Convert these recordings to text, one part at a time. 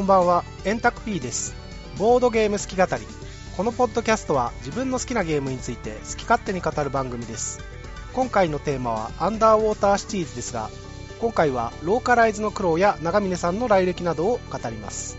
こんばんは、エンタク P です。ボードゲーム好き語り。このポッドキャストは自分の好きなゲームについて好き勝手に語る番組です。今回のテーマはアンダーウォーターシティーズですが、今回はローカライズの苦労や長峰さんの来歴などを語ります。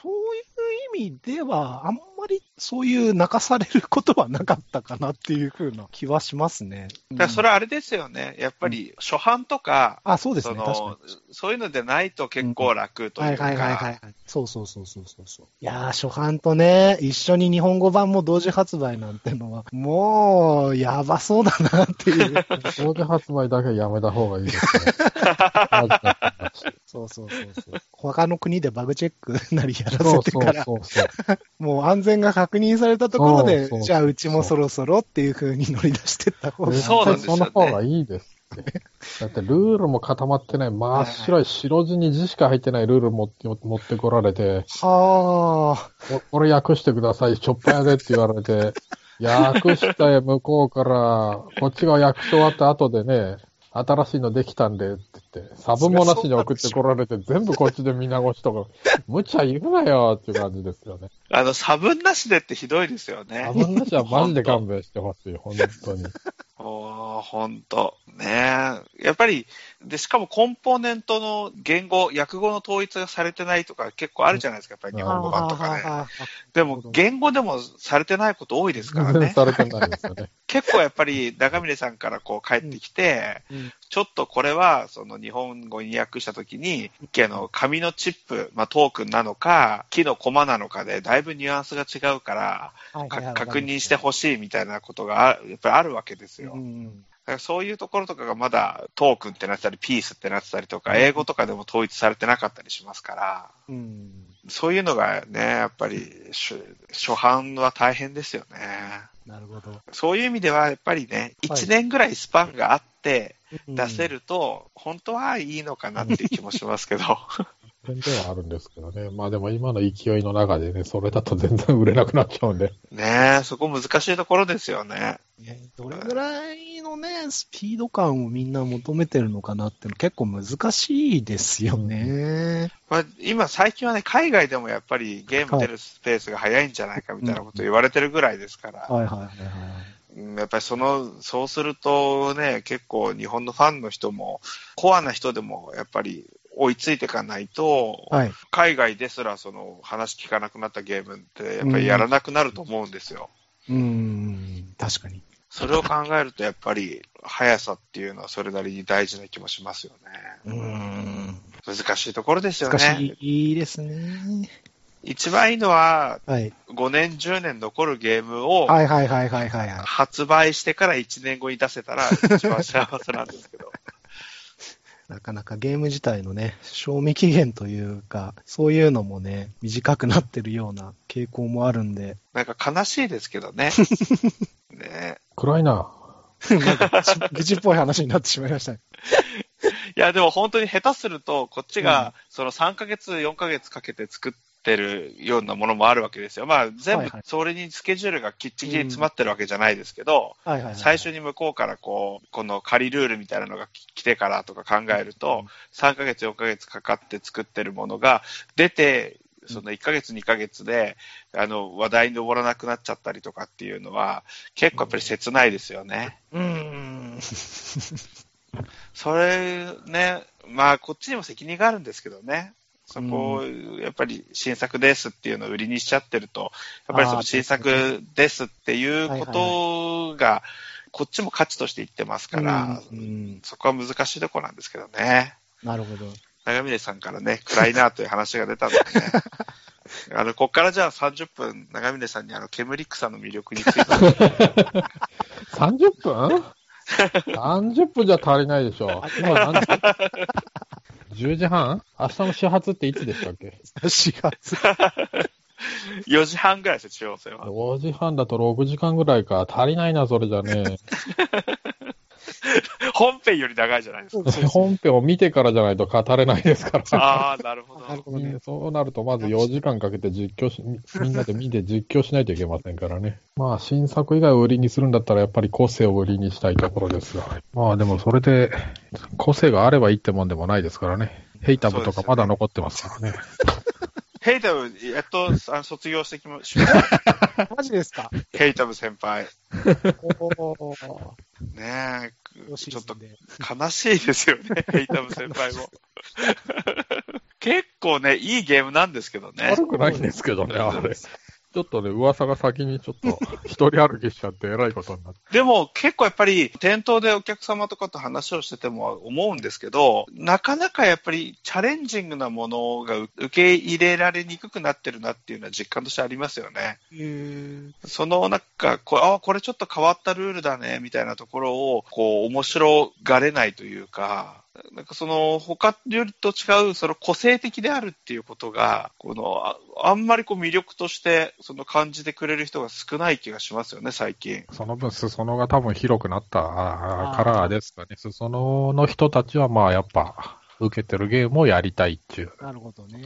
そういう意味では、あんまりそういう泣かされることはなかったかなっていうふうな気はしますね。だからそれはあれですよね。やっぱり初版とか、あ、そうですね、その確かに。そういうのでないと結構楽というか。はいはいはいはいはい。そうそうそうそうそうそう。いやー、初版とね、一緒に日本語版も同時発売なんてのは、もう、やばそうだなっていう。同時発売だけはやめた方がいいですね。そうそうそうそう。他の国でバグチェックなりやらそうそうせてから、そうそう。もう安全が確認されたところでそうそう、そうじゃあうちもそろそろっていう風に乗り出してった方が。そうなんですよねその方がいいですって。だってルールも固まってない、真っ白い白地に字しか入ってないルール持って持ってこられて、はあ。ここれ訳してください、しょっぱやでって言われて、訳した向こうから、こっちが訳し終わった後でね、新しいのできたんでって言って、サブもなしに送ってこられて、全部こっちで見直しとか、無茶言うなよっていう感じですよね。あの、差分なしでってひどいですよね。サブなしはマジで勘弁してほしい、本当に。おーほんと。ねえ。やっぱり、で、しかもコンポーネントの言語、訳語の統一がされてないとか結構あるじゃないですか、やっぱり日本語版とかね。ね。でも、言語でもされてないこと多いですからね。全 然されてないですよね。結構やっぱり、長峰さんからこう帰ってきて、うんちょっとこれは、その日本語に訳したときに、あの紙のチップ、まあ、トークンなのか、木のコマなのかで、だいぶニュアンスが違うから、か確認してほしいみたいなことがあやっぱりあるわけですよ。うんだからそういうところとかがまだトークンってなってたり、ピースってなってたりとか、英語とかでも統一されてなかったりしますから、うん。そういうのがね、やっぱり初初版は大変ですよね。なるほど。そういう意味ではやっぱりね、はい1年ぐらいスパンがあって出せる。ると、本当はいいのかなっていう気もしますけど。全然はあるんですけどね。まあでも今の勢いの中でね、それだと全然売れなくなっちゃうんで。ねえ、そこ難しいところですよね。ねどれぐらいのね、スピード感をみんな求めてるのかなっていうの結構難しいですよね。まあ、今最近はね、海外でもやっぱりゲーム出るスペースが早いんじゃないかみたいなこと言われてるぐらいですから、はいはいはいはい。うんやっぱりその、そうするとね、結構日本のファンの人も、コアな人でもやっぱり追いついていかないと、はい。海外ですらその話聞かなくなったゲームってやっぱりやらなくなると思うんですよ。うーん、確かに。それを考えるとやっぱり速さっていうのはそれなりに大事な気もしますよね。うーん。難しいところですよ難しね。いですね。一番いいのははい。5年、10年残るゲームをはいはいはいはいはいはい。発売してから1年後に出せたら一番幸せなんですけど。なかなかゲーム自体のね、賞味期限というか、そういうのもね、短くなってるような傾向もあるんで、なんか悲しいですけどね。ね暗いな。なんか愚痴っぽい話になってしまいましたね。いや、でも本当に下手すると、こっちがその3ヶ月、4ヶ月かけて作ってるようなものもあるわけですよ。まあ、全部それにスケジュールがきっちり詰まってるわけじゃないですけど。最初に向こうからこう、この仮ルールみたいなのが来てからとか考えると、3ヶ月、4ヶ月かかって作ってるものが出て、その1ヶ月、2ヶ月で、あの、話題に上らなくなっちゃったりとかっていうのは、結構やっぱり切ないですよね。うーん。それね、まあ、こっちにも責任があるんですけどね。そこを、やっぱり新作ですっていうのを売りにしちゃってると、やっぱりその新作ですっていうことが、こっちも価値として言ってますから、うんうんそこは難しいところなんですけどね。なるほど。長峰さんからね、暗いなという話が出たのでね。あの、こっからじゃあ30分、長峰さんにあの、煙草の魅力について。30分 ?30 分じゃ足りないでしょ。今何時？?10 時半？明日の始発っていつでしたっけ？4月。4時半ぐらいですよ、中央線は。?5 時半だと6時間ぐらいか。足りないな、それじゃね。本編より長いじゃないですか。本編を見てからじゃないと語れないですから。ああ、なるほど。なるほどね。そうなると、まず4時間かけて実況し、みんなで見て実況しないといけませんからね。まあ、新作以外を売りにするんだったら、やっぱり個性を売りにしたいところですが。まあ、でもそれで、個性があればいいってもんでもないですからね。ヘイタブとかまだ残ってますからね。ヘイタブ、やっとあの卒業してきました？マジですか？ヘイタブ先輩。ねえ、ちょっとで悲しいですよね、ヘイタブ先輩も。結構ね、いいゲームなんですけどね。悪くないんですけどね、あれ。ちょっとね、噂が先にちょっと、一人歩きしちゃって偉いことになって。でも結構やっぱり店頭でお客様とかと話をしてても思うんですけど、なかなかやっぱりチャレンジングなものが受け入れられにくくなってるなっていうのは実感としてありますよね。そのなんかこう、あこれちょっと変わったルールだね、みたいなところを、こう、面白がれないというか、なんかその、他よりと違う、その個性的であるっていうことが、この、ああんまりこう魅力として、その感じてくれる人が少ない気がしますよね、最近。その分、裾野が多分広くなったからですかね。裾野の人たちは、まあ、やっぱ、受けてるゲームをやりたいっていうなるほどね。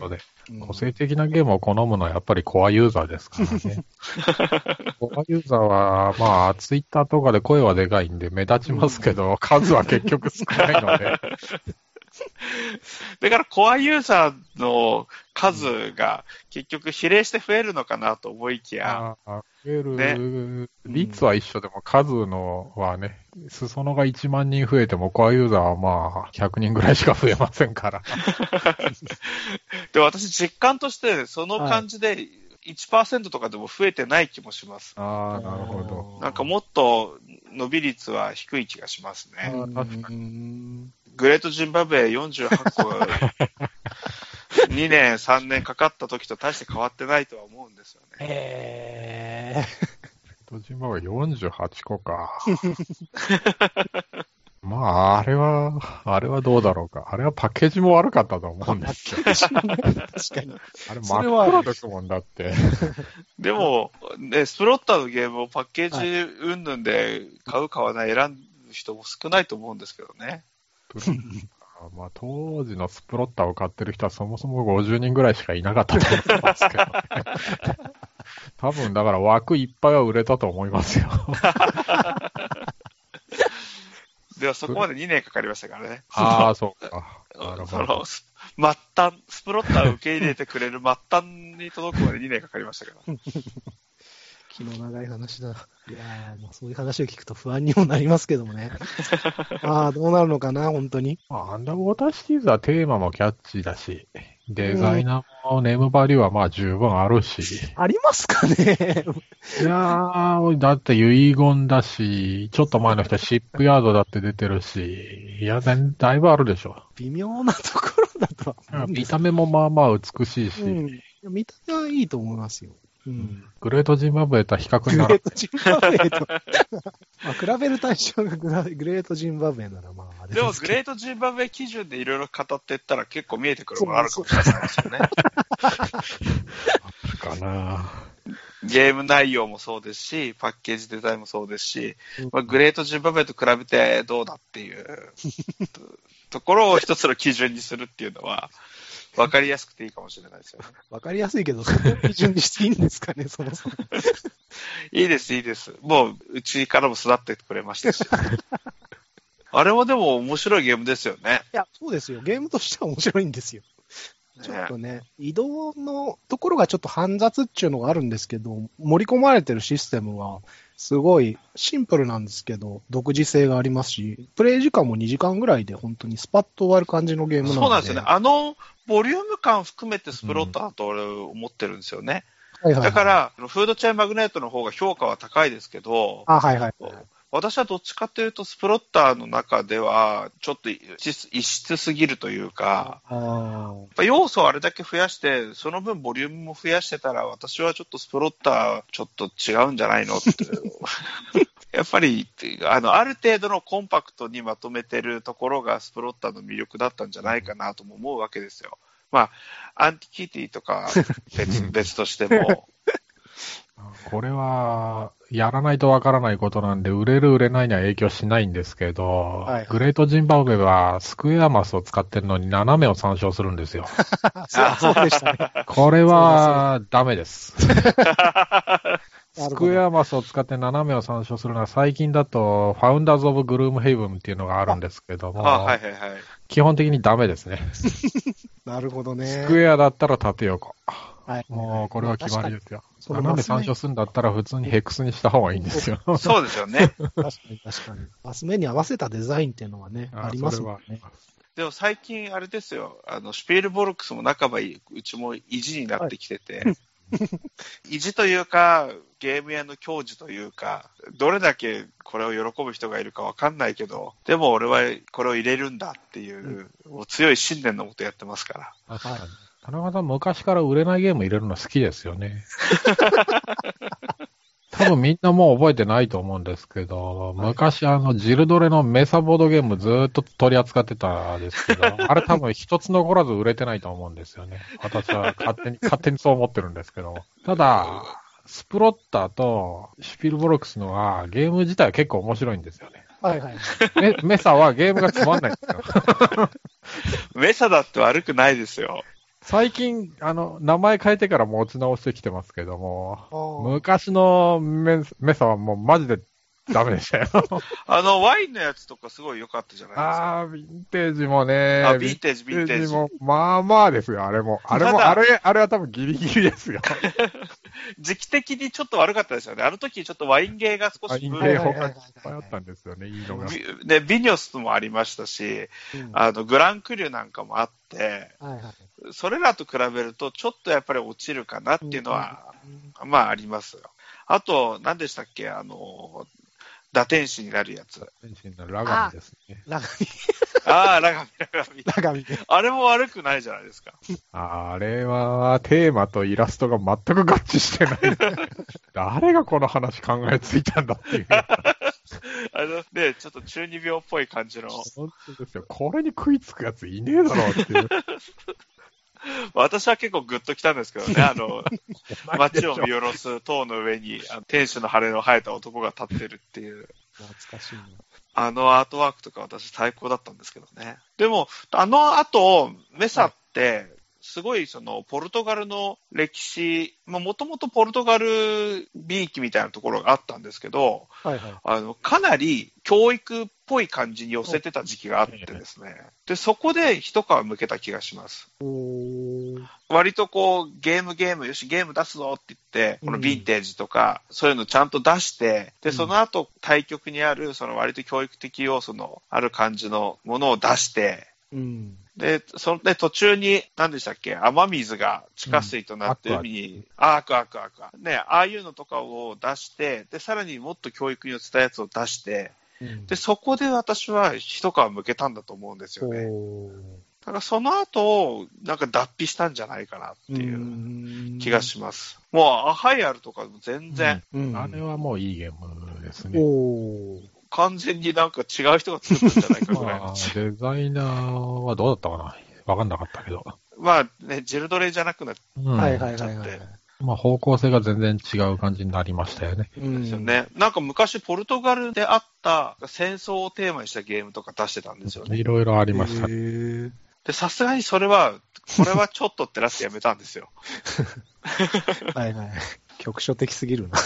個性的なゲームを好むのはやっぱりコアユーザーですからね。コアユーザーは、まあ、ツイッターとかで声はでかいんで目立ちますけど、数は結局少ないので、だから、コアユーザーの数が結局比例して増えるのかなと思いきや、増える、ね率は一緒でも数のはね、裾野が1万人増えてもコアユーザーはまあ、100人ぐらいしか増えませんから。で、私実感として、その感じで1%とかでも増えてない気もします。ああ、なるほど。なんかもっと伸び率は低い気がしますね。グレートジンバブエ48個、2年、3年かかった時と大して変わってないとは思うんですよね。へ戸島は48個か。まあ、あれは、あれはどうだろうか。あれはパッケージも悪かったと思うんですけど。ー。確かに。あれ真っ黒ですもんだって。でも、ね、スプロッターのゲームをパッケージ云々で買う買わない選ぶ人も少ないと思うんですけどね。まあ、当時のスプロッターを買ってる人はそもそも50人ぐらいしかいなかったと思いますけど、ね。多分、だから枠いっぱいは売れたと思いますよ。では、そこまで2年かかりましたからね。ああ、そうか。なるそほど末端、スプロッターを受け入れてくれる末端に届くまで2年かかりましたから。気の長い話だ。いやーもうそういう話を聞くと不安にもなりますけどもね。ああ、どうなるのかな、本当に。まあ、アンダーウォーターシティーズはテーマもキャッチーだし、デザイナーもネームバリューはまあ十分あるし。ありますかねいやー、だって遺言だし、ちょっと前の人はシップヤードだって出てるし、いや、全だいぶあるでしょ。微妙なところだとは見た目もまあまあ美しいし、うん。見た目はいいと思いますよ。うん。グレートジンバブエとは比較になる。グレートジンバブエと。まあ、比べる対象がグラグレートジンバブエならまああれでも、すけどグレートジンバブエ基準でいろいろ語っていったら結構見えてくるものあるかもしれないですよね。かなゲーム内容もそうですし、パッケージデザインもそうですし、うんまあ、グレートジンバブエと比べてどうだっていうとところを一つの基準にするっていうのは、わかりやすくていいかもしれないですよね。わかりやすいけど、そこを基準にしていいんですかね、そもそも。いいです、いいです。もう、うちからも育ってくれましたし。あれはでも面白いゲームですよね。いや、そうですよ。ゲームとしては面白いんですよ。ちょっとね、移動のところがちょっと煩雑っていうのがあるんですけど、盛り込まれてるシステムは、すごいシンプルなんですけど、独自性がありますし、プレイ時間も2時間ぐらいで本当にスパッと終わる感じのゲームなので。そうなんですよね。あの、ボリューム感含めてスプロッターと俺思ってるんですよね。はいはいはいだか、ら、フードチェーンマグネットの方が評価は高いですけど、あ、はいはい。私はどっちかというと、スプロッターの中では、ちょっと異質すぎるというか、やっぱ要素をあれだけ増やして、その分ボリュームも増やしてたら、私はちょっとスプロッター、ちょっと違うんじゃないのって。やっぱり、あの、ある程度のコンパクトにまとめてるところがスプロッターの魅力だったんじゃないかなとも思うわけですよ。まあ、アンティキティとか別 別としても、これは、やらないとわからないことなんで、売れる売れないには影響しないんですけど、はいはいグレートジンバブエはスクエアマスを使ってるのに斜めを参照するんですよ。そうでしたね。これはダメです。スクエアマスを使って斜めを参照するのは最近だと、ファウンダーズ・オブ・グルーム・ヘイブンっていうのがあるんですけども、あはいはいはい。基本的にダメですね。なるほどね。スクエアだったら縦横。はい。もうこれは決まりですよ。斜め参照するんだったら普通にヘックスにした方がいいんですよ。そうですよね。確かに確かに。マス目に合わせたデザインっていうのはね、ありますもんね。でも最近あれですよ、あの、シュピールボルクスも半ばいうちも意地になってきてて、意地というか、ゲーム屋の教授というか、どれだけこれを喜ぶ人がいるかわかんないけど、でも俺はこれを入れるんだっていう、もう強い信念のもとやってますから。確かに。田中さん昔から売れないゲーム入れるの好きですよね。多分みんなもう覚えてないと思うんですけど、昔あのジルドレのメサボードゲームずーっと取り扱ってたんですけど、あれ多分一つ残らず売れてないと思うんですよね。私は勝手に、勝手にそう思ってるんですけど。ただ、スプロッターとシュピルボロクスのはゲーム自体は結構面白いんですよね。はいはい。メメサはゲームがつまんないんですよ。メサだって悪くないですよ。最近、あの、名前変えてから持ち直してきてますけども、昔のメメサはもうマジで ダメでしたよ。あの、ワインのやつとかすごい良かったじゃないですか。あー、ヴィンテージもね。あヴィンテージヴィンテージも、まあまあですよ、あれも。あれも、あれ、あれは多分ギリギリですよ。時期的にちょっと悪かったですよね。あの時ちょっとワインゲーが少ワしブームインゲー他はいっぱいあったんですよね、いいのが。ビね、ビニョスもありましたし、うんあの、グランクリュなんかもあって、はいはい。それらと比べると、ちょっとやっぱり落ちるかなっていうのは、まあありますよ。あと、何でしたっけ？あの、打天使になるやつ。天心のラガミですね。ラガああ、ラガミ、ラガミ。ミ、ラガミで。あれも悪くないじゃないですか。あれは、テーマとイラストが全く合致してない。誰がこの話考えついたんだっていう。あの、ね、ちょっと中二病っぽい感じの。本当ですよ。これに食いつくやついねえだろうっていう。私は結構グッときたんですけどね、あの、街を見下ろす塔の上に、あの天使の羽の生えた男が立ってるっていう。懐かしいな。あのアートワークとか私最高だったんですけどね。でも、あの後、メサって、すごいそのポルトガルの歴史、もともとポルトガル美意気みたいなところがあったんですけど、はいはい。あの、かなり教育っぽい感じに寄せてた時期があってですね。で、そこで一皮向けた気がします。割とこう、ゲームゲーム、よし、ゲーム出すぞって言って、このヴィンテージとか、そういうのちゃんと出して、で、その後、対局にある、その割と教育的要素のある感じのものを出して、うん。で、そので途中に、何でしたっけ、雨水が地下水となってうん海に、あアクアクアクア。ね、ああいうのとかを出して、で、さらにもっと教育に寄せたやつを出して、うんで、そこで私は一皮向けたんだと思うんですよね。だからその後、なんか脱皮したんじゃないかなっていう気がします。もう、アハイアルとかも全然、うん。あれはもういいゲームですね。完全になんか違う人が作ったんじゃないかぐらいのまあ。デザイナーはどうだったかなわかんなかったけど。まあね、ジェルドレじゃなくなっうんはいはいはいはいちょっと。まあ方向性が全然違う感じになりましたよね。うたんですよん。ね。なんか昔ポルトガルであった戦争をテーマにしたゲームとか出してたんですよね。いろいろありましたへ。ーで、さすがにそれは、これはちょっとってなってやめたんですよ。はいはい。局所的すぎるな。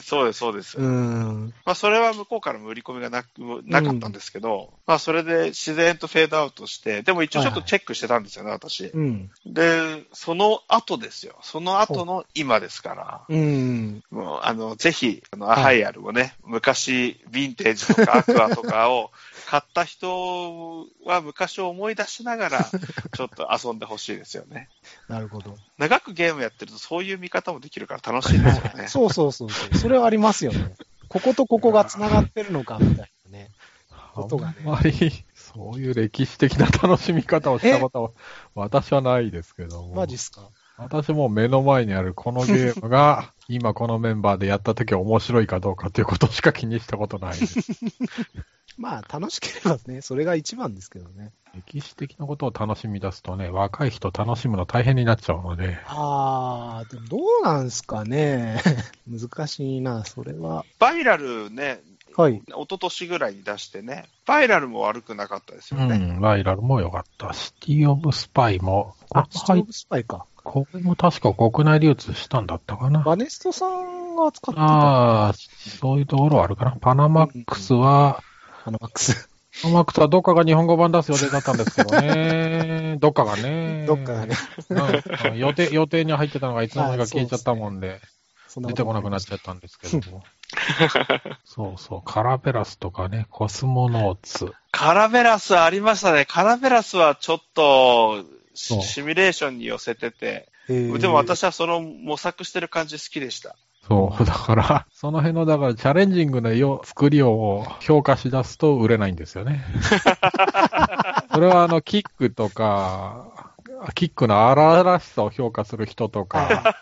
そうです、そうです。うん。まあ、それは向こうからも売り込みがなくなかったんですけど、まあ、それで自然とフェードアウトして、でも一応ちょっとチェックしてたんですよね、私。うん。で、その後ですよ。その後の今ですから。うん。もう、あの、ぜひ、あの、アハイアルをね、昔、ヴィンテージとかアクアとかを買った人は昔を思い出しながら、ちょっと遊んでほしいですよね。なるほど。長くゲームやってるとそういう見方もできるから楽しいですよね。そうそうそうそう。それはありますよね。こことここが繋がってるのか、みたいなね。ことがねあんまり、そういう歴史的な楽しみ方をしたことは、私はないですけども。マジっすか？私も目の前にあるこのゲームが今このメンバーでやった時面白いかどうかということしか気にしたことないです。まあ、楽しければね、それが一番ですけどね。歴史的なことを楽しみ出すとね、若い人楽しむの大変になっちゃうので、あー、でもどうなんすかね。難しいな、それは。バイラルね、はい。一昨年ぐらいに出してね、バイラルも悪くなかったですよね。うん、バイラルも良かった。シティオブスパイも、あ、こティオブスパイか。これも確か国内流通したんだったかな。バネストさんが使ってた。ああ、そういうところはあるかな。パナマックスは、あのマックス。パナマックスはどっかが日本語版出す予定だったんですけどね。どっかがね。どっかがね。うん。予定、予定に入ってたのがいつの間にか消えちゃったもんで、そん出てこなくなっちゃったんですけども。そうそう、カラベラスとかね、コスモノーツ。カラベラスありましたね。カラベラスはちょっとシミュレーションに寄せてて、でも私はその模索してる感じ好きでした。そう、だから、その辺の、だから、チャレンジングなよ作りを評価し出すと売れないんですよね。それは、あの、キックとか、キックの荒々しさを評価する人とか、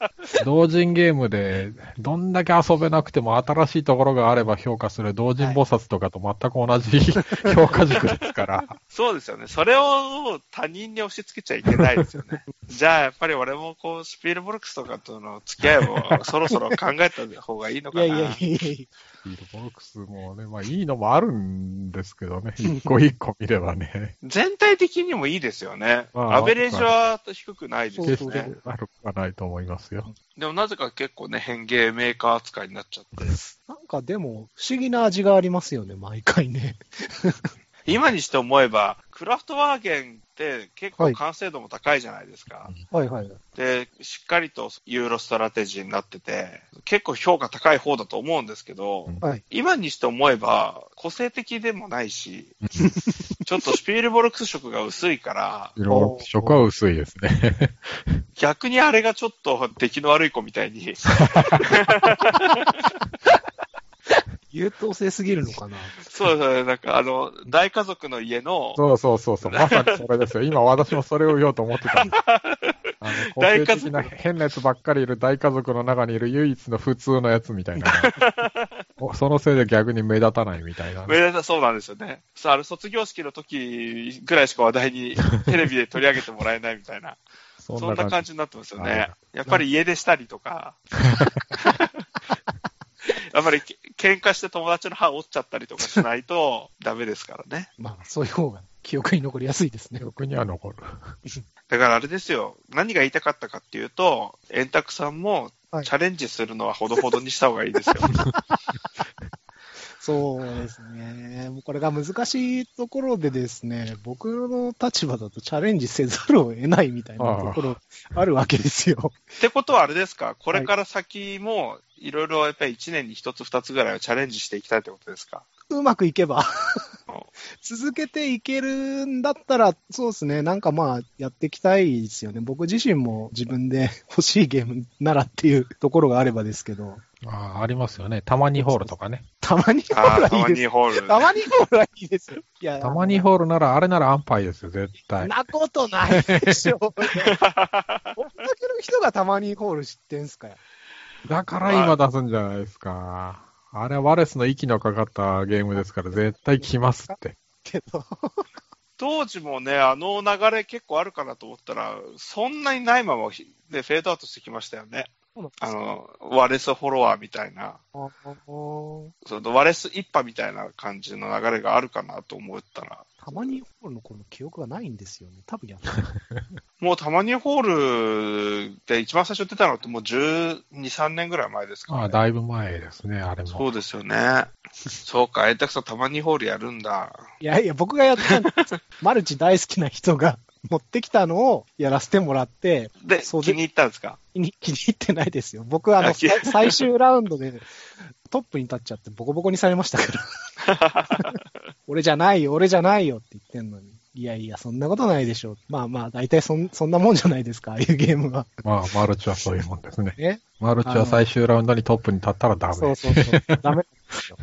同人ゲームでどんだけ遊べなくても新しいところがあれば評価する同人菩薩とかと全く同じ評価軸ですから。そうですよね。それを他人に押し付けちゃいけないですよね。じゃあ、やっぱり俺もこう、スピールボルクスとかとの付き合いをそろそろ考えた方がいいのかな。いやいやいやいやスピードボックスもね、まあいいのもあるんですけどね、一個一個見ればね、全体的にもいいですよね。まあアベレージは低くないですそうよ決してね。悪くはないと思いますよ。でもなぜか結構ね、変形メーカー扱いになっちゃって。なんかでも、不思議な味がありますよね、毎回ね。今にして思えば、クラフトワーゲン結はい構完成度も高いじゃないですか。はいはい。で、しっかりとユーロストラテジーになってて、結構評価高い方だと思うんですけど、うんはい。今にして思えば、個性的でもないし、ちょっとスピールボルクス色が薄いから、色色は薄いですね。逆にあれがちょっと出来の悪い子みたいに、優等生すぎるのかな。そうそう、なんかあの、大家族の家の、そうそうそうそう、まさにそれですよ。今私もそれを言おうと思ってたんです。あの、個性的な変なやつばっかりいる大家族の中にいる唯一の普通のやつみたいな。おそのせいで逆に目立たないみたいな。めでたそうなんですよね。さあ、あれ卒業式の時ぐらいしか話題に テレビで取り上げてもらえないみたいな、そそんな感じになってますよはいね。やっぱり家出したりとか、やっぱりけ喧嘩して友達の歯折っちゃったりとかしないと ダメですからね。まあ、そういう方が記憶に残りやすいですね。記憶には残る。だからあれですよ、何が言いたかったかっていうと、円卓さんもはいチャレンジするのはほどほどにした方がいいですよ。そうですね。これが難しいところでですね、僕の立場だとチャレンジせざるを得ないみたいなところあるわけですよ。ってことはあれですか、これから先もいろいろやっぱり1年に1つ2つぐらいはチャレンジしていきたいってことですか？うまくいけば 続けていけるんだったら、そうですね、なんかまあ、やっていきたいですよね。僕自身も自分で 欲しいゲームならっていうところがあればですけど、ああ、ありますよね。たまにホールとかね。たまにホールはいいです。たまにホールはいいですよ。いや、たまにホールなら、あれなら安牌ですよ、絶そん対。なことないでしょ。こんだけの人がたまにホール知ってんすかよ。だから今出すんじゃないですか。あれはワレスの息のかかったゲームですから、絶対来ますって。けど、当時もね、あの流れ結構あるかなと思ったら、そんなにないまま、ひで、フェードアウトしてきましたよね。あの、ワレスフォロワーみたいな、あそのワレス一派みたいな感じの流れがあるかなと思ったら、たまにホールの頃の記憶がないんですよね。多分やった。もうたまにホールで一番最初出たのってもう12、3年ぐらい前ですか、ああ、だいぶ前ですね、あれも。そうですよね。そうか、エンタクさんたまにホールやるんだ。いやいや、僕がやった。マルチ大好きな人が持ってきたのをやらせてもらって、で、そうで気に入ったんですか？気に 気に入ってないですよ。僕、あの、最終ラウンドでトップに立っちゃってボコボコにされましたから。俺じゃないよ、俺じゃないよって言ってんのに。いやいや、そんなことないでしょ。まあまあ、大体そんそんなもんじゃないですか、ああいうゲームは。まあ、マルチはそういうもんですね。ね。マルチは最終ラウンドにトップに立ったらダメ。そうそうそう。ダメなんですよ。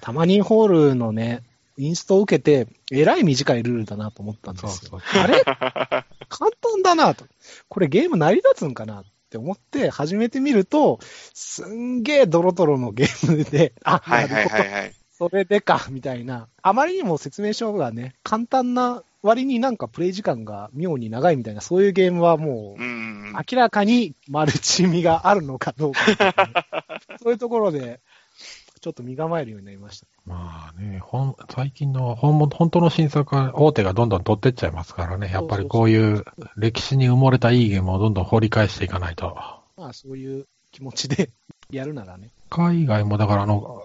たまにホールのね、インストを受けて、えらい短いルールだなと思ったんですよ。そうそうあれ？簡単だなと。これゲーム成り立つんかなって思って始めてみると、すんげえドロドロのゲームで、あ、はいはいなるほどはいはい。それでか、みたいな。あまりにも説明書がね、簡単な割になんかプレイ時間が妙に長いみたいな、そういうゲームはもう、うん。明らかにマルチ味があるのかどうか そういうところで、ちょっと身構えるようになりました。まあね、ほん最近の本物本当の新作は大手がどんどん取ってっちゃいますからね。やっぱりこういう歴史に埋もれたいいゲームをどんどん掘り返していかないと。まあそういう気持ちで やるならね。海外もだからあの、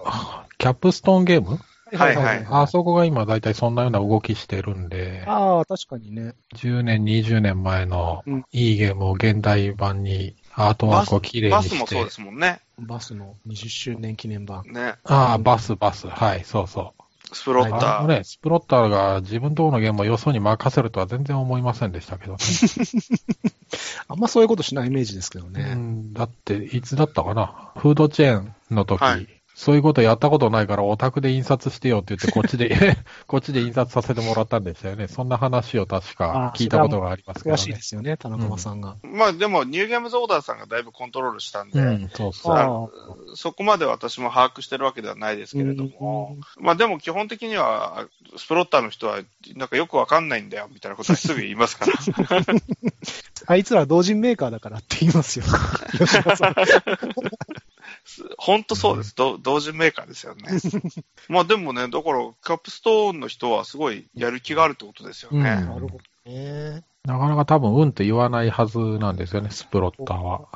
キャップストーンゲーム？はいはいあそこが今だいたいそんなような動きしてるんで、ああ、確かにね。10年、20年前のうんいいゲームを現代版にアートワークをきれいにして。バスもそうですもんね。バスの20周年記念版。ね。ああ、バス、バス。はい、そうそう。スプロッター。あのね、スプロッターが自分とこのゲームをよそに任せるとは全然思いませんでしたけどね。あんまそういうことしないイメージですけどうね。ん、だって、いつだったかな？フードチェーンの時、はいそういうことやったことないからオタクで印刷してよって言って、こっちで、こっちで印刷させてもらったんでしたよね。そんな話を確か聞いたことがありますけど詳しいでね。すよね、田中さんが。まあでも、ニューゲームズオーダーさんがだいぶコントロールしたんで、うん、そうそう。そこまで私も把握してるわけではないですけれども、まあでも基本的には、スプロッターの人は、なんかよくわかんないんだよ、みたいなことはすぐ言いますから。あいつら同人メーカーだからって言いますよ。吉田さん本当そうです。ど同人メーカーですよね。まあでもね、だから、キャップストーンの人はすごいやる気があるってことですよね。うんなるほどね。なかなか多分、うんって言わないはずなんですよね、スプロッターは。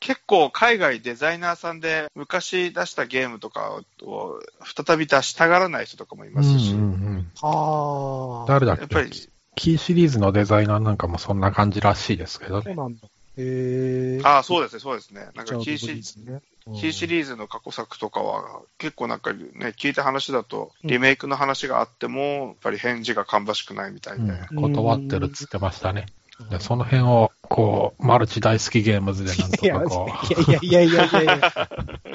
結構海外デザイナーさんで昔出したゲームとかを再び出したがらない人とかもいますし、うんうんうんはあ。誰だっけ？やっぱりキーシリーズのデザイナーなんかもそんな感じらしいですけどね。そうなんだ。へえ。ああ、そうですね、そうですね。なんかキーシリーズねうんキーシリーズの過去作とかは、結構なんかね、聞いた話だと、リメイクの話があっても、やっぱり返事が芳しくないみたいで。うん、断ってるっつってましたね。でその辺を、こう、マルチ大好きゲームズでなんとかこう、いやいやいやいやいやいや。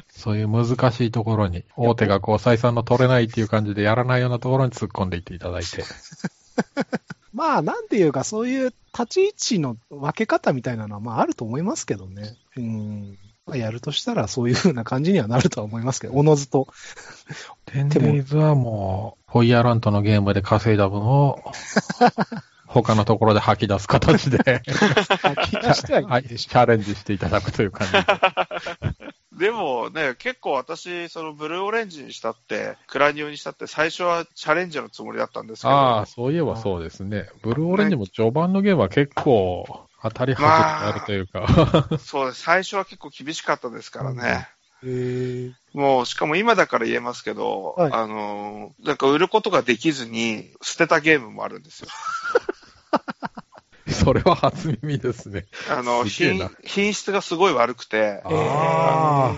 そういう難しいところに、大手がこう採算の取れないっていう感じでやらないようなところに突っ込んでいっていただいて。まあ、なんていうか、そういう立ち位置の分け方みたいなのは、まあ、あると思いますけどね。うん。まあ、やるとしたら、そういう風な感じにはなるとは思いますけど、おのずと。テンデイズはもう、ホイヤーラントのゲームで稼いだ分を、他のところで吐き出す形で、吐き出してはいはいいでし チャレンジしていただくという感じで。でもね、結構私、そのブルーオレンジにしたって、クラニオにしたって、最初はチャレンジのつもりだったんですけど、ああ、そういえばそうですね。ブルーオレンジも序盤のゲームは結構当たり外れがあるというか。そうです。最初は結構厳しかったですからね。ょ。へえ。もう、しかも今だから言えますけど、はいあの、なんか売ることができずに捨てたゲームもあるんですよ。それは初耳ですね。あの、品品質がすごい悪くて、あ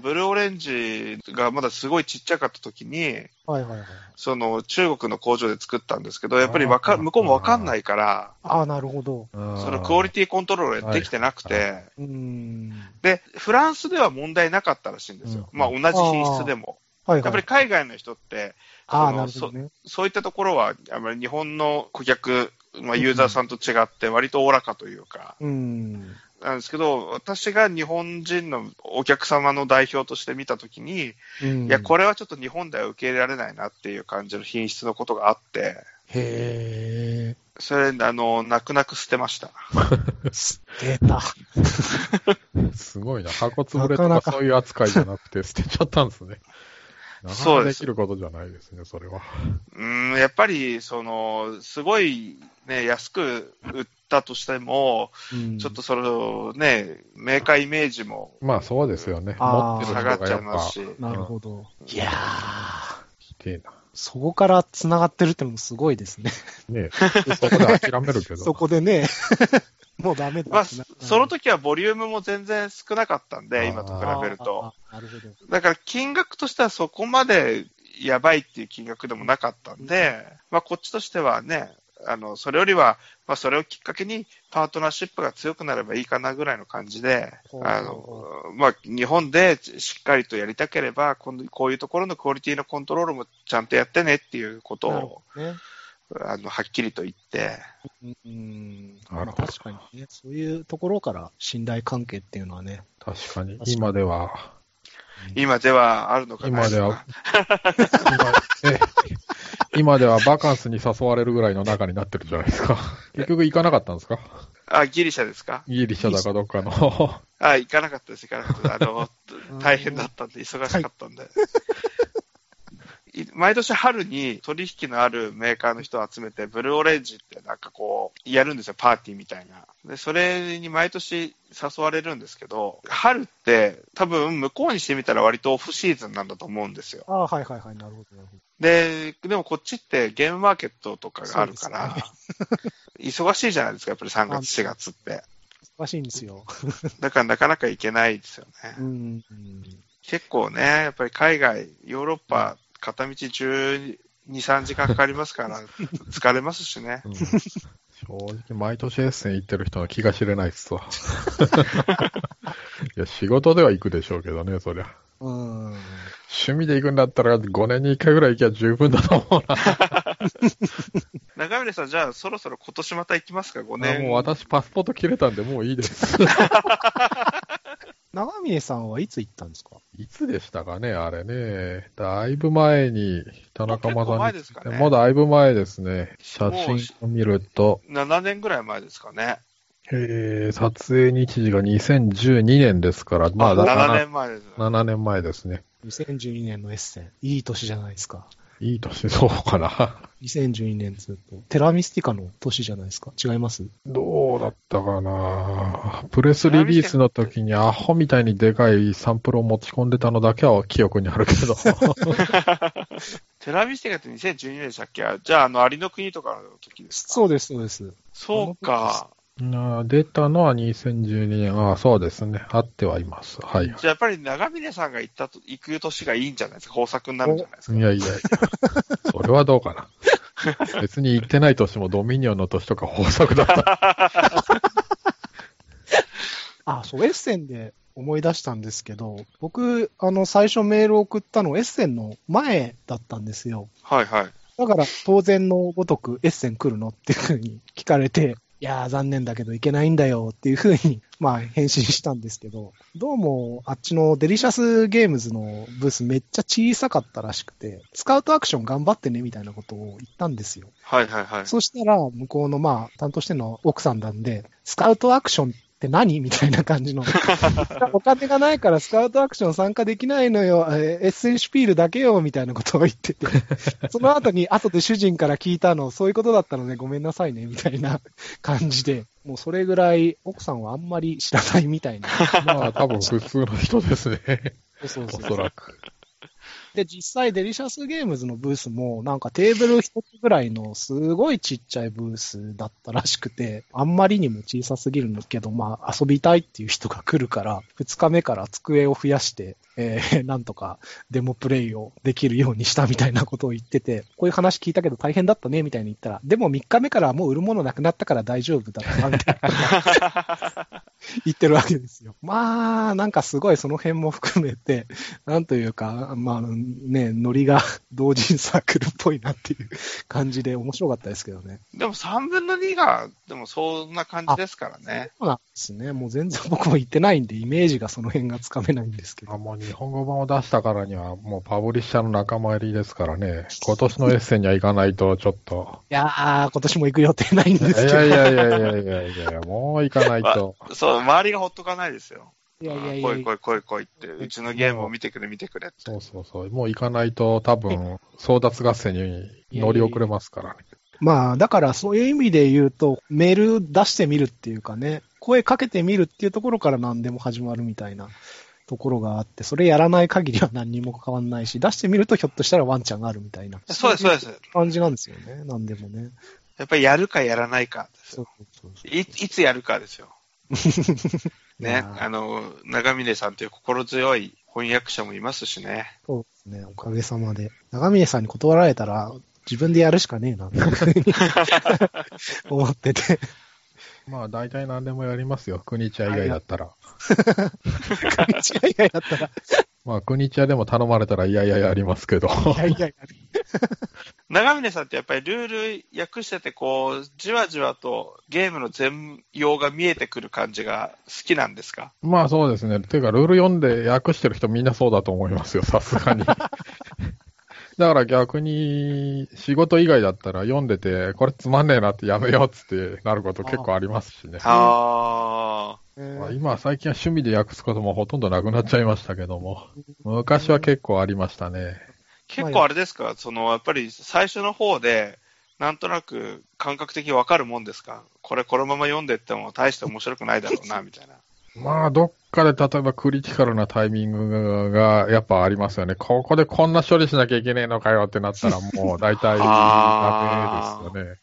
ブルーオレンジがまだすごいちっちゃかった時に、はいはいはい。その中国の工場で作ったんですけど、やっぱりわか向こうもわかんないから、ああ、なるほど。あ。そのクオリティコントロールができてなくて、はいはうん。で、フランスでは問題なかったらしいんですよ。うんまあ同じ品質でも。はいはい。やっぱり海外の人って、あなるほどね。そういったところは、あまり日本の顧客、まあ、ユーザーさんと違って、割とおおらかというか、うん。なんですけど、私が日本人のお客様の代表として見たときに、うんいや、これはちょっと日本では受け入れられないなっていう感じの品質のことがあって、へえ。それ、あの、泣く泣く捨てました。捨てた。すごいな。箱潰れとかそういう扱いじゃなくて捨てちゃったんですね。なかなかそうできることじゃないですね、それは。うん、やっぱり、その、すごいね、安く売ったとしても、うんちょっとそのね、メーカーイメージもまあそうですよね。持ってる下がっちゃいますし、なるほど。いやー、きてえな。そこから繋がってるってのもすごいですね。ねえそこで諦めるけど。そこでね、もうダメだまあ、その時はボリュームも全然少なかったんで、今と比べると。。るほど。だから金額としてはそこまでやばいっていう金額でもなかったんで、まあこっちとしてはね、あの、それよりは、まあそれをきっかけにパートナーシップが強くなればいいかなぐらいの感じで、あの、まあ日本でしっかりとやりたければ、こういうところのクオリティのコントロールもちゃんとやってねっていうことなるをほどね。あの、はっきりと言って、うん。確かにね、そういうところから信頼関係っていうのはね。確かに確か。に今では、今ではあるのかな今では、今え今ではバカンスに誘われるぐらいの仲になってるじゃないですか。結局行かなかったんですか？あ、ギリシャですか？ギリシャだかどっかの。あ、行かなかったです、行かなかったです。あのうん、大変だったんで、忙しかったんで。い毎年春に取引のあるメーカーの人を集めて、ブルーオレンジってなんかこう、やるんですよ、パーティーみたいな。で、それに毎年誘われるんですけど、春って多分向こうにしてみたら割とオフシーズンなんだと思うんですよ。ああ、はいはいはい、なるほど、なるほど。で、でもこっちってゲームマーケットとかがあるから、忙しいじゃないですか、やっぱり3月、4月って。難しいんですよ。だからなかなか行けないですよね。うん。結構ね、やっぱり海外、ヨーロッパ、片道12、3時間かかりますから、疲れますしね。うん正直、毎年エッセン行ってる人の気が知れないっすわ。いや、仕事では行くでしょうけどね、そりゃ。うん。趣味で行くんだったら5年に1回ぐらい行きゃ十分だと思うな。長峰さん、じゃあそろそろ今年また行きますか、5あ年。もう私パスポート切れたんでもういいです。長峰さんはいつ行ったんですか？いつでしたかね、あれね。だいぶ前に、田中もう結構間さんに前ですかねもうだいぶ前ですね。写真を見ると、7年ぐらい前ですかね。えー、撮影日時が2012年ですから、まあ、だ7 7年前です。7年前ですね。2012年のエッセン。いい年じゃないですか。いい年そうかな。2012年ずっと。テラミスティカの年じゃないですか？違います？どうだったかなプレスリリースの時にアホみたいにでかいサンプルを持ち込んでたのだけは記憶にあるけど。テラミスティカって2012年でしたっけ？じゃあ、あの、アリの国とかの時ですか？そうです、そうです。そうか。なあ出たのは2012年。ああ、そうですね。あってはいます。はい。じゃあやっぱり長峰さんが行ったと、行く年がいいんじゃないですか？豊作になるんじゃないですか？いやいやいや。それはどうかな。別に行ってない年もドミニオンの年とか豊作だった。あ、そう、エッセンで思い出したんですけど、僕、あの、最初メールを送ったのエッセンの前だったんですよ。はいはい。だから、当然のごとくエッセン来るのっていうふうに聞かれて、いやー、残念だけど行けないんだよっていうふうに、まあ、返信したんですけど、どうも、あっちのデリシャスゲームズのブースめっちゃ小さかったらしくて、スカウトアクション頑張ってねみたいなことを言ったんですよ。はいはいはい。そしたら、向こうの、まあ、担当してるのは奥さんなんで、スカウトアクションって何？みたいな感じの。お金がないからスカウトアクション参加できないのよ、えーエッセンシュピールだけよ、みたいなことを言ってて。その後に、後で主人から聞いたの、そういうことだったのね、ごめんなさいね、みたいな感じで。もうそれぐらい、奥さんはあんまり知らないみたいな。まあ、多分普通の人ですね。そうそうおそらく。で、実際デリシャスゲームズのブースも、なんかテーブル一つぐらいのすごいちっちゃいブースだったらしくて、あんまりにも小さすぎるんですけど、まあ遊びたいっていう人が来るから、二日目から机を増やして、えー、なんとかデモプレイをできるようにしたみたいなことを言ってて、こういう話聞いたけど大変だったね、みたいに言ったら、でも3日目からもう売るものなくなったから大丈夫だったみたいな。言ってるわけですよ。まあ、なんかすごいその辺も含めて、なんというか、まあね、ノリが同人サークルっぽいなっていう感じで面白かったですけどね。でも3分の2が、でもそんな感じですからね。そうなんですね。もう全然僕も言ってないんで、イメージがその辺がつかめないんですけど。あもう日本語版を出したからには、もうパブリッシャーの仲間入りですからね。今年のエッセンには行かないと、ちょっと。いやー、今年も行く予定ないんですいけど。やいやいやいやいやいやいや、もう行かないと。そう、周りがほっとかないですよ。いやいやいや来い来い来い来いって、うちのゲームを見てくれ見てくれって。そうそうそう。もう行かないと、多分、争奪合戦に乗り遅れますからね。まあ、だからそういう意味で言うと、メール出してみるっていうかね、声かけてみるっていうところから何でも始まるみたいなところがあって、それやらない限りは何にも変わんないし、出してみるとひょっとしたらワンチャンがあるみたいな。そうです、そうです。感じなんですよね、何でもね。やっぱりやるかやらないかですそうよ。そうそういいつやるかですよ。ねあの、長峰さんという心強い翻訳者もいますしね。そうですね、おかげさまで。長峰さんに断られたら、自分でやるしかねえな、思ってて。まあ、大体何でもやりますよ。国茶以外だったら。違い以外だったら。まあ、国茶でも頼まれたら、いやいややりますけど。いやいやいや、長峰さんってやっぱりルール訳してて、こう、じわじわとゲームの全容が見えてくる感じが好きなんですか？まあそうですね。ていうか、ルール読んで訳してる人みんなそうだと思いますよ、さすがに。だから逆に、仕事以外だったら読んでて、これつまんねえなってやめようっつってなること結構ありますしね。あまあえー今は最近は趣味で訳すこともほとんどなくなっちゃいましたけども、昔は結構ありましたね。結構あれですか、そのやっぱり最初の方で、なんとなく感覚的にわかるもんですか？これこのまま読んでっても大して面白くないだろうな、みたいな。まあ、どっかで例えばクリティカルなタイミングがやっぱありますよね。ここでこんな処理しなきゃいけねえのかよってなったらもう大体 あダメですよね。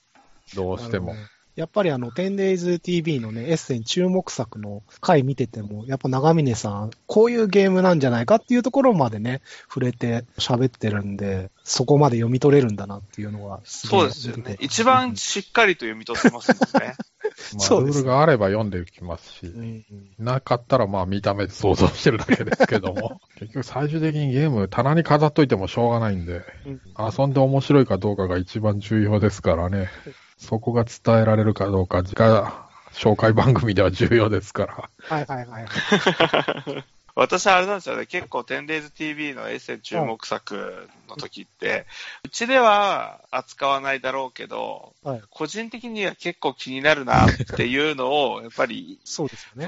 どうしてもやっぱりあの、10days.tv のね、エッセン注目作の回見てても、やっぱ長峰さん、こういうゲームなんじゃないかっていうところまでね、触れて喋ってるんで、そこまで読み取れるんだなっていうのはそうですよね。一う番しっかりと読み取ってますもんね。まあ、ルールがあれば読んでいきますし、んうんなかったらまあ見た目で想像してるだけですけども、結局最終的にゲーム棚に飾っといてもしょうがないんで、うん遊んで面白いかどうかが一番重要ですからね。そこが伝えられるかどうかが、紹介番組では重要ですから。はいはいはい。私はあれなんですよね、結構 10days.tv のエッセン注目作の時って、うちでは扱わないだろうけど、はい個人的には結構気になるなっていうのを、やっぱり、そうですよね。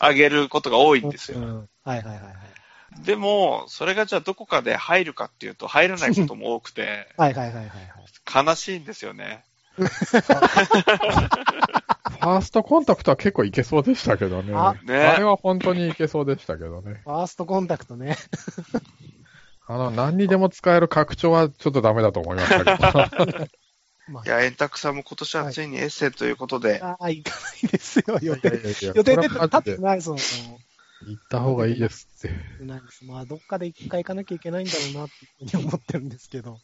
あげることが多いんですよ。うんはいはいはいはい。でも、それがじゃあどこかで入るかっていうと、入らないことも多くて、はいはいはいはいはい。悲しいんですよね。ファーストコンタクトは結構いけそうでしたけどね。あねあれは本当にいけそうでしたけどね。ファーストコンタクトね。あの、何にでも使える拡張はちょっとダメだと思いましたけど。まいや、円卓さんも今年はついにエッセンということで、あ、ああ、行かないですよ、予定。いやいやいや予定で立ってないですもん。行った方がいいですって。ないです。まあ、どっかで一回行かなきゃいけないんだろうなって思ってるんですけど、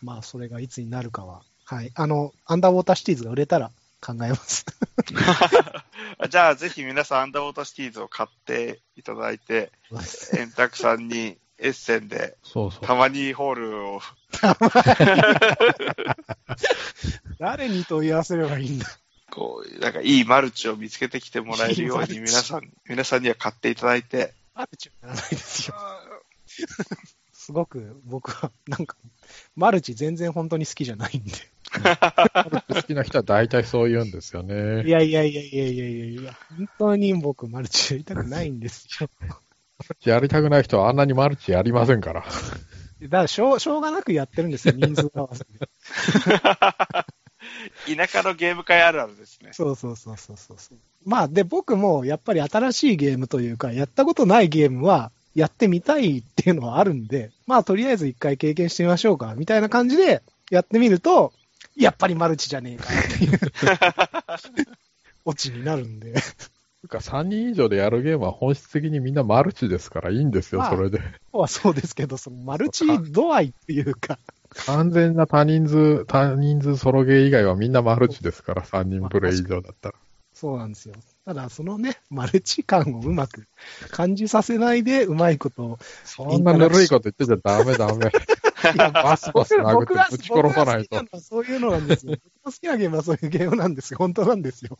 まあ、それがいつになるかは。はい。あの、アンダーウォーターシティーズが売れたら考えます。じゃあぜひ皆さんアンダーウォーターシティーズを買っていただいて、円卓さんにエッセンでそうそう。たまにホールを、誰に問い合わせればいいんだ？こう、なんかいいマルチを見つけてきてもらえるように皆さん、皆さんには買っていただいて、マルチはやらないですよ。すごく僕は、なんか、マルチ全然本当に好きじゃないんで。好きな人は大体そう言うんですよいね。やいやいやいやいやいやいや、本当に僕マルチやりたくないんですよ。やりたくない人はあんなにマルチやりませんから。だからしょう、しょうがなくやってるんですよ、人数合わせて。田舎のゲーム会あるあるですね。そうそうそうそうそう。まあ、で、僕もやっぱり新しいゲームというか、やったことないゲームはやってみたいっていうのはあるんで、まあ、とりあえず一回経験してみましょうか、みたいな感じでやってみると、やっぱりマルチじゃねえかっていう オチになるんで。か3人以上でやるゲームは本質的にみんなマルチですからいいんですよ、まあそれで。はそうですけど、そのマルチ度合いっていうか、完全な多人数、多人数ソロゲー以外はみんなマルチですから、3人プレイ以上だったら。そうなんですよ。ただ、そのね、マルチ感をうまく感じさせないで、うまいことそんなぬるいこと言ってちゃダメダメ。バスバス殴ってぶち殺さないと僕そういうのなんですよ。僕の好きなゲームはそういうゲームなんですよ。本当なんですよ。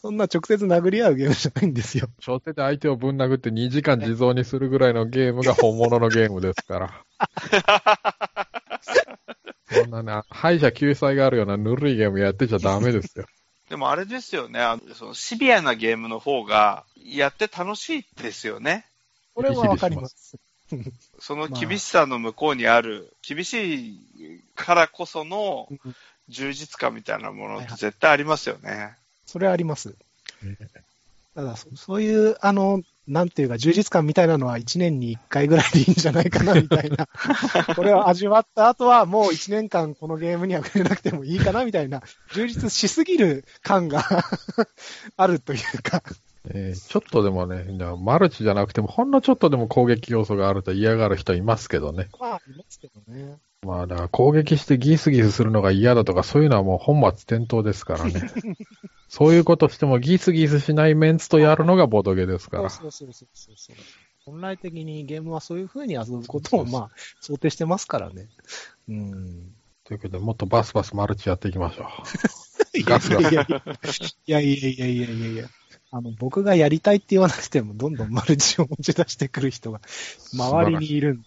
そんな直接殴り合うゲームじゃないんですよ。初手で相手をぶん殴って2時間地蔵にするぐらいのゲームが本物のゲームですから。そんなね、敗者救済があるようなぬるいゲームやってちゃダメですよ。でもあれですよね、あのそのシビアなゲームの方がやって楽しいですよね。これはわかります。その厳しさの向こうにある、厳しいからこその充実感みたいなものって絶対ありますよね。それはあります。ただ、そそういう、あの、なんていうか、充実感みたいなのは1年に1回ぐらいでいいんじゃないかな、みたいな。これを味わった後は、もう1年間このゲームには触れなくてもいいかな、みたいな、充実しすぎる感が あるというか。えーちょっとでもね、マルチじゃなくても、ほんのちょっとでも攻撃要素があると嫌がる人いますけどね。まあ、いますけどね。まあ、だから攻撃してギスギスするのが嫌だとか、そういうのはもう本末転倒ですからね。そういうことしてもギスギスしないメンツとやるのがボドゲですから。そうそうそうそうそう。本来的にゲームはそういう風に遊ぶことを、まあ、想定してますからね。うん。ということで、もっとバスバスマルチやっていきましょう。いガスがいやいやいやいやいやいやいやあの、僕がやりたいって言わなくても、どんどんマルチを持ち出してくる人が、周りにいるん、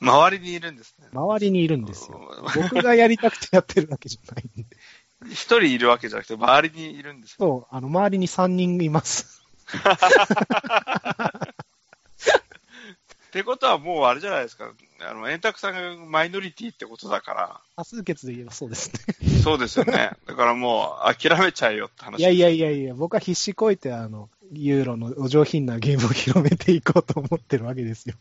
周りにいるんですね。周りにいるんですよ。僕がやりたくてやってるわけじゃないんで。一人いるわけじゃなくて、周りにいるんですよ。そう、あの、周りに3人います。ってことはもうあれじゃないですか。あの、円卓さんがマイノリティってことだか多数決で言えばそうですね。ら、そうですよね。だからもう諦めちゃえよって話。いやいやいやいや、僕は必死こいて、あの、ユーロのお上品なゲームを広めていこうと思ってるわけですよ。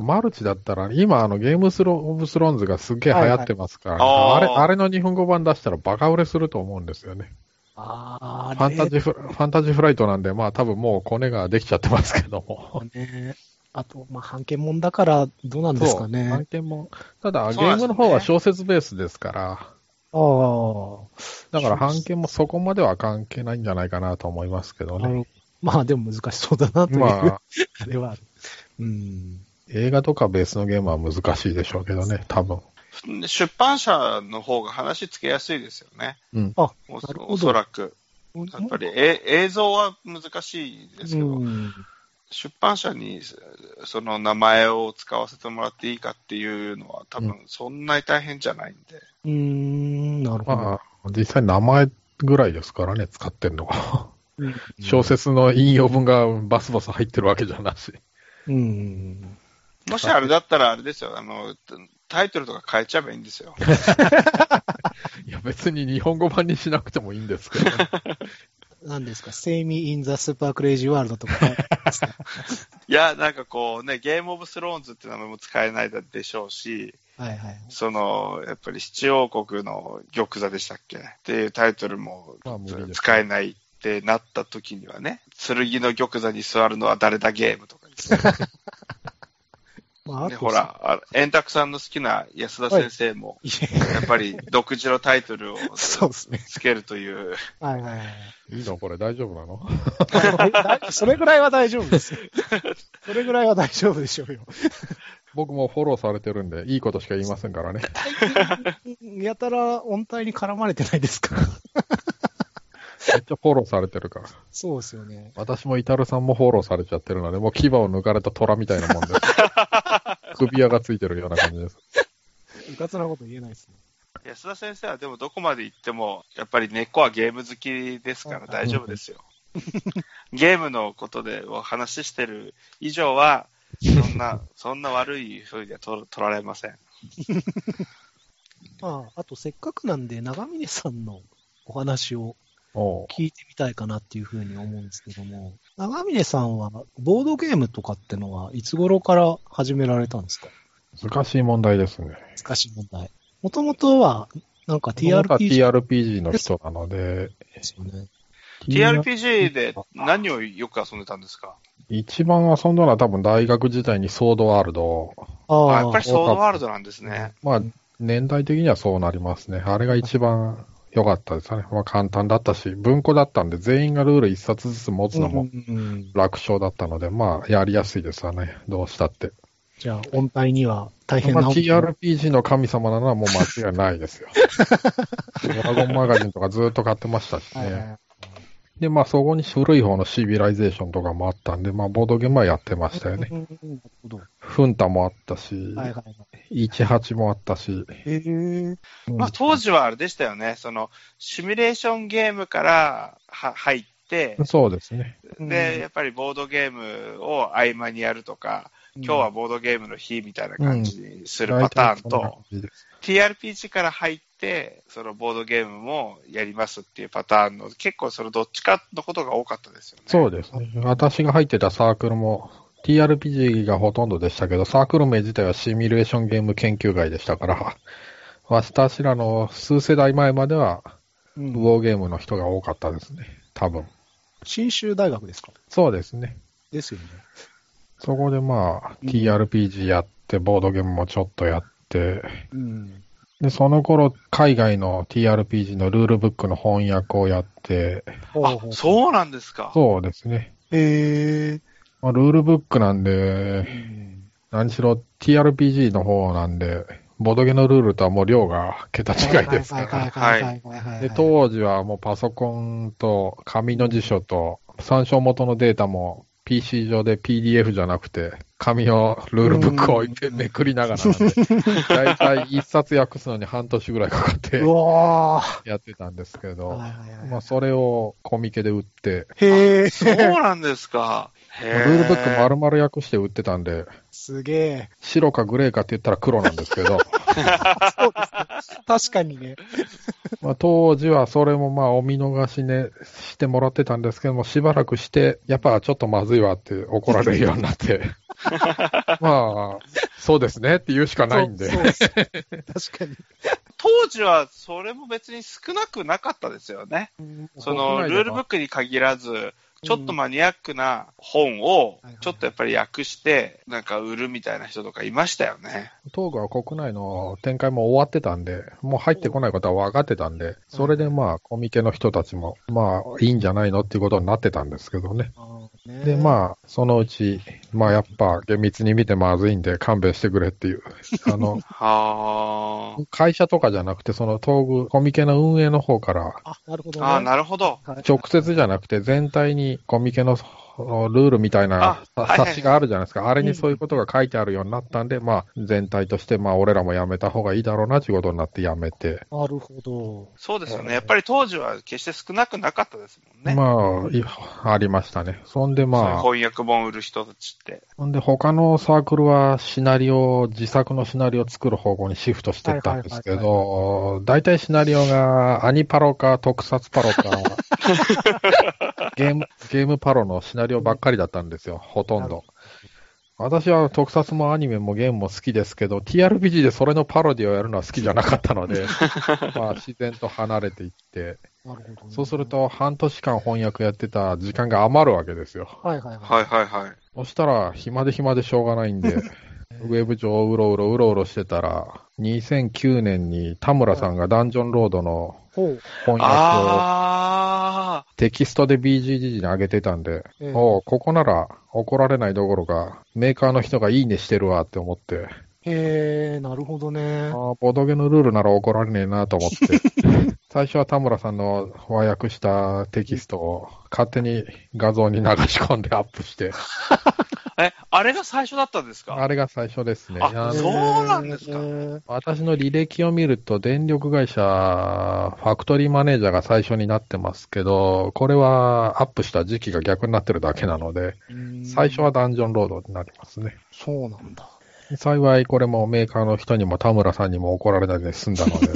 マルチだったら、今あのゲームスロオブスローンズがすっげえ流行ってますから、はいはいあれ、あれの日本語版出したらバカ売れすると思うんですよね。あファンタジーフラ、ファンタジーフライトなんで、まあ多分もうコネができちゃってますけども。ね。あと、まあ、半券もんだから、どうなんですかね。案件も。ただ、ゲームの方は小説ベースですから、ああ。だから半券もそこまでは関係ないんじゃないかなと思いますけどね。まあ、でも難しそうだなという、まあ あ、れはある。うん。映画とかベースのゲームは難しいでしょうけどね、多分。出版社の方が話つけやすいですよね。うん。あ、おそらく。やっぱりえ映像は難しいですけど、うん。出版社にその名前を使わせてもらっていいかっていうのは多分そんなに大変じゃないんで。うーん、なるほど。まあ、実際名前ぐらいですからね、使ってんのが。うん小説の引用文がバスバス入ってるわけじゃなし。うん。もしあれだったらあれですよ、あの、タイトルとか変えちゃえばいいんですよ。いや、別に日本語版にしなくてもいいんですけど、ね、何ですか、セイミ in the Super Crazy World とか。いや、なんかこうね、ゲームオブスローンズって名前も使えないでしょうし、はいはい。その、やっぱり七王国の玉座でしたっけ？っていうタイトルも使えないってなった時にはね、剣の玉座に座るのは誰だ？ゲームとかですね。まあ、ほ。ら、あ円卓さんの好きな安田先生も、いやっぱり独自のタイトルを。つけるという、はいはいはい。いいのこれ大丈夫なの？それぐらいは大丈夫ですよ。それぐらいは大丈夫でしょうよ。僕もフォローされてるんで、いいことしか言いませんからね。やたら音体に絡まれてないですかめっちゃフォローされてるから。そうですよね。私もイタルさんもフォローされちゃってるので、もう牙を抜かれた虎みたいなもんです。首輪がついてるような感じです。うかつなこと言えないですね。安田先生はでもどこまで行っても、やっぱり根っこはゲーム好きですから大丈夫ですよ。ゲームのことでお話ししてる以上は、そんな、そんな悪い風には取取られません。まあ、あとせっかくなんで、長峰さんのお話を聞いてみたいかなっていうふうに思うんですけども、長峰さんは、ボードゲームとかってのはいつ頃から始められたんですか？難しい問題ですね。難しい問題。もともとは、なんか TRPG TRPG TRPG の人なので、ですよね。TRPG で何をよく遊んでたんですか？一番遊んだのは多分大学時代にソードワールド。ああ、あやっぱりソードワールドなんですね。まあ、年代的にはそうなりますね。あれが一番良かったですね。まあ簡単だったし、文庫だったんで全員がルール一冊ずつ持つのもうんうんうん楽勝だったので、まあやりやすいですわね。どうしたって。じゃあ、音体には大変まあ、な。TRPG の神様なのはもう間違いないですよ。ドラゴンマガジンとかずっと買ってましたしはいはいね。で、まあそこに古い方のシビライゼーションとかもあったんで、まあボードゲームはやってましたよね。フンタもあったし、はいはいはい。18もあったし、へえ。まあ、当時はあれでしたよね。その、シミュレーションゲームからは入って、そうですね。で、やっぱりボードゲームを合間にやるとか、今日はボードゲームの日みたいな感じにするパターンと、じです TRPG から入って、そのボードゲームもやりますっていうパターンの、結構そのどっちかのことが多かったですよね。そうですね。私が入ってたサークルも TRPG がほとんどでしたけど、サークル名自体はシミュレーションゲーム研究会でしたから、私らの数世代前までは、うんウォーゲームの人が多かったですね。多分。信州大学ですか？そうですね。ですよね。そこでまあ、うん TRPG やって、ボードゲームもちょっとやって、うん。で、その頃、海外の TRPG のルールブックの翻訳をやって、あ、そうなんですか。そうですね。へえ。まあ、ルールブックなんでう、ん何しろ TRPG の方なんで、ボドゲのルールとはもう量が桁違いですから。はいはいはいはいはいはい。で、当時はもうパソコンと紙の辞書と参照元のデータも PC 上で PDF じゃなくて、紙を、ルールブックを置いてめくりながらなんで、だいたい一冊訳すのに半年ぐらいかかってうわー。やってたんですけど、まあそれをコミケで売って、へえ、そうなんですか。へ ルールブック丸々訳して売ってたんで、すげえ。白かグレーかって言ったら黒なんですけど、そうですね。確かにね。まあ当時はそれもまあお見逃しね、してもらってたんですけども、しばらくして、やっぱちょっとまずいわって怒られるようになって、まあ、そうですねって言うしかないんでそう、そうです確かに。当時はそれも別に少なくなかったですよね。その国内ではルールブックに限らず、ちょっとマニアックな本をちょっとやっぱり訳して、なんか売るみたいな人とかいましたよね。東具は国内の展開も終わってたんで、もう入ってこないことは分かってたんで、それでまあ、コミケの人たちも、まあ、いいんじゃないのっていうことになってたんですけどね。で、あ、まあ、そのうち、まあ、やっぱ、厳密に見てまずいんで勘弁してくれっていう。あの、は会社とかじゃなくて、その東具、コミケの運営の方から、あ、なるほど、ね。あ。なるほど。はい直接じゃなくて、全体にコミケのルールみたいな冊子があるじゃないですか。あれにそういうことが書いてあるようになったんで、まあ、全体として、まあ、俺らもやめた方がいいだろうなということになってやめて、なるほど。そうですよね。やっぱり当時は決して少なくなかったですもんね。まあい、ありましたね。そんでまあ、翻訳本売る人たちって。ほんで他のサークルはシナリオ、自作のシナリオを作る方向にシフトしてったんですけど、大体シナリオがアニパロか特撮パロか、ゲーム、ゲームパロのシナリオばっかりだったんですよ、ほとんど。私は特撮もアニメもゲームも好きですけど、TRPG でそれのパロディをやるのは好きじゃなかったので、まあ自然と離れていって、ね。そうする、と半年間翻訳やってた時間が余るわけですよ。はいはいはい。はいはいはい。そしたら、暇で暇でしょうがないんで、ウェブ上うろうろうろうろしてたら、2009年に田村さんがダンジョンロードの。翻訳をあテキストで BGG に上げてたんで、ええ。おうここなら怒られないどころか、メーカーの人がいいねしてるわって思って、へえ、なるほどね。あ。ーボドゲのルールなら怒られねえなと思って、最初は田村さんの和訳したテキストを勝手に画像に流し込んでアップして、あ。れが最初だったんですか？あれが最初ですね。あそうなんですか？私の履歴を見ると、電力会社、ファクトリーマネージャーが最初になってますけど、これはアップした時期が逆になってるだけなので、うん最初はダンジョンロードになりますね。そうなんだ。幸いこれもメーカーの人にも田村さんにも怒られないで済んだので、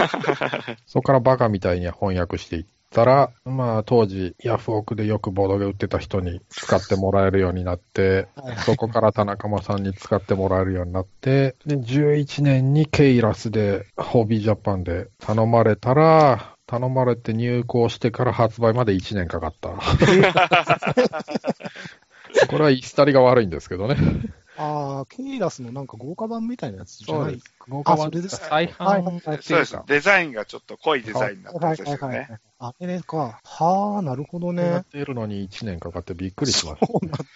そこからバカみたいに翻訳していったら、まあ当時ヤフオクでよくボードゲ売ってた人に使ってもらえるようになって、はいそこから田中間さんに使ってもらえるようになって、で、11年にケイラスで、ホビージャパンで頼まれたら、頼まれて入稿してから発売まで1年かかった。これはイスタリが悪いんですけどね。ああ、ケイラスのなんか豪華版みたいなやつじゃない？豪華版あそれですか再はい販はいはいそうです。デザインがちょっと濃いデザインになったはいやつですよね。はいはいはい。あれか。はあ、なるほどね。やってるのに1年かかってびっくりしました。そうなんだ。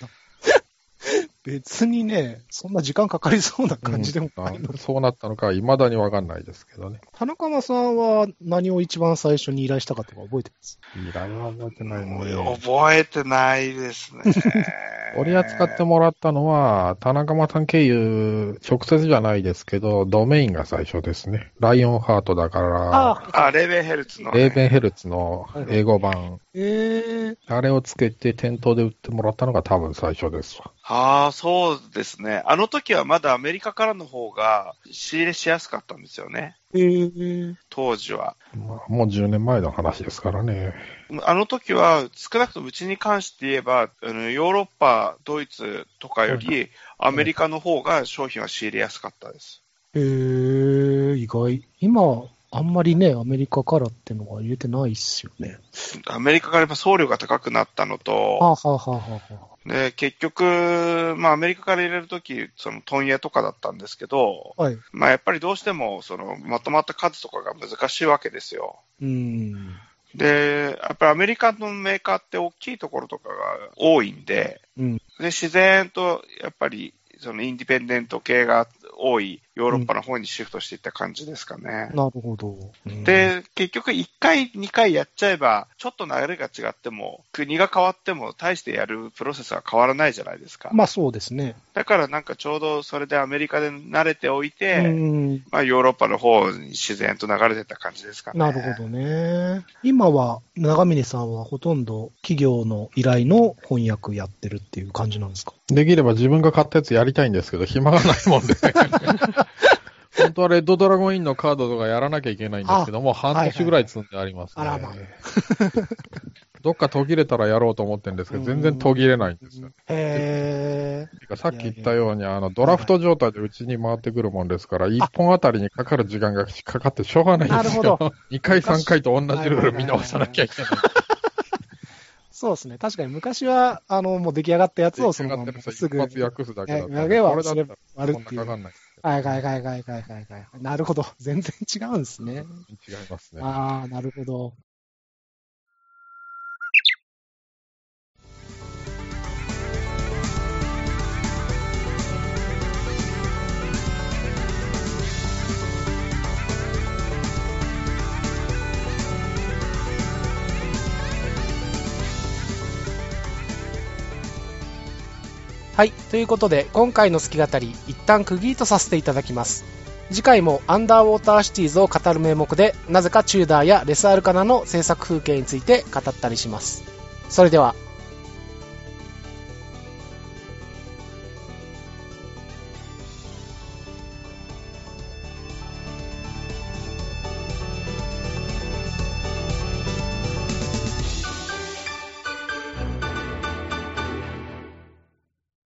別にね、そんな時間かかりそうな感じでもないのうんそうなったのか、未だにわかんないですけどね。田中間さんは何を一番最初に依頼したかとか覚えてます？依頼は覚えてないので。覚えてないですね。取り扱ってもらったのは、田中間さん経由、直接じゃないですけど、ドメインが最初ですね。ライオンハートだから、あ、レーベンヘルツの、ね。レーベンヘルツの英語版、ええあれをつけて店頭で売ってもらったのが多分最初ですわ。ああ、そうですね。あの時はまだアメリカからの方が仕入れしやすかったんですよね。ええ当時は。まあもう10年前の話ですからね。あの時は少なくともうちに関して言えば、あのヨーロッパ、ドイツとかよりアメリカの方が商品は仕入れやすかったです。ええ意外。今、あんまりね、アメリカからってのは入れてないっすよね。アメリカからやっぱ送料が高くなったのはあ、と、はあはあはあ、で結局、まあアメリカから入れるとき、その問屋とかだったんですけど、はい。まあやっぱりどうしてもそのまとまった数とかが難しいわけですよ。うん。で、やっぱりアメリカのメーカーって大きいところとかが多いんで、うん。で、自然とやっぱりそのインディペンデント系が多いヨーロッパの方にシフトしていった感じですかね。なるほど。うん、で、結局1回、2回やっちゃえば、ちょっと流れが違っても、国が変わっても、大してやるプロセスは変わらないじゃないですか。まあそうですね。だからなんかちょうどそれでアメリカで慣れておいて、うん。まあヨーロッパの方に自然と流れてった感じですかね。なるほどね。今は、長峰さんはほとんど企業の依頼の翻訳やってるっていう感じなんですか？できれば自分が買ったやつやりたいんですけど、暇がないもんで。本当はレッドドラゴンインのカードとかやらなきゃいけないんですけども、半年ぐらい積んでありますね。はいはいはいどっか途切れたらやろうと思ってるんですけど、全然途切れないんですよ。へてかさっき言ったように、あの、ドラフト状態でうちに回ってくるもんですから、1本あたりにかかる時間がかかってしょうがないんですよ。なるほど 2回3回と同じルール見直さなきゃいけない。そうですね。確かに昔は、あの、もう出来上がったやつをそのまますぐ。一発訳すだけだった投げはこれだったらあるそんなかかんないはいはいはいはいはいはい。なるほど。全然違うんですね。違いますね。ああ、なるほど。はい。ということで、今回の好き語り、一旦区切りとさせていただきます。次回もアンダーウォーターシティーズを語る名目で、なぜかチューダーやレスアルカナの制作風景について語ったりします。それでは、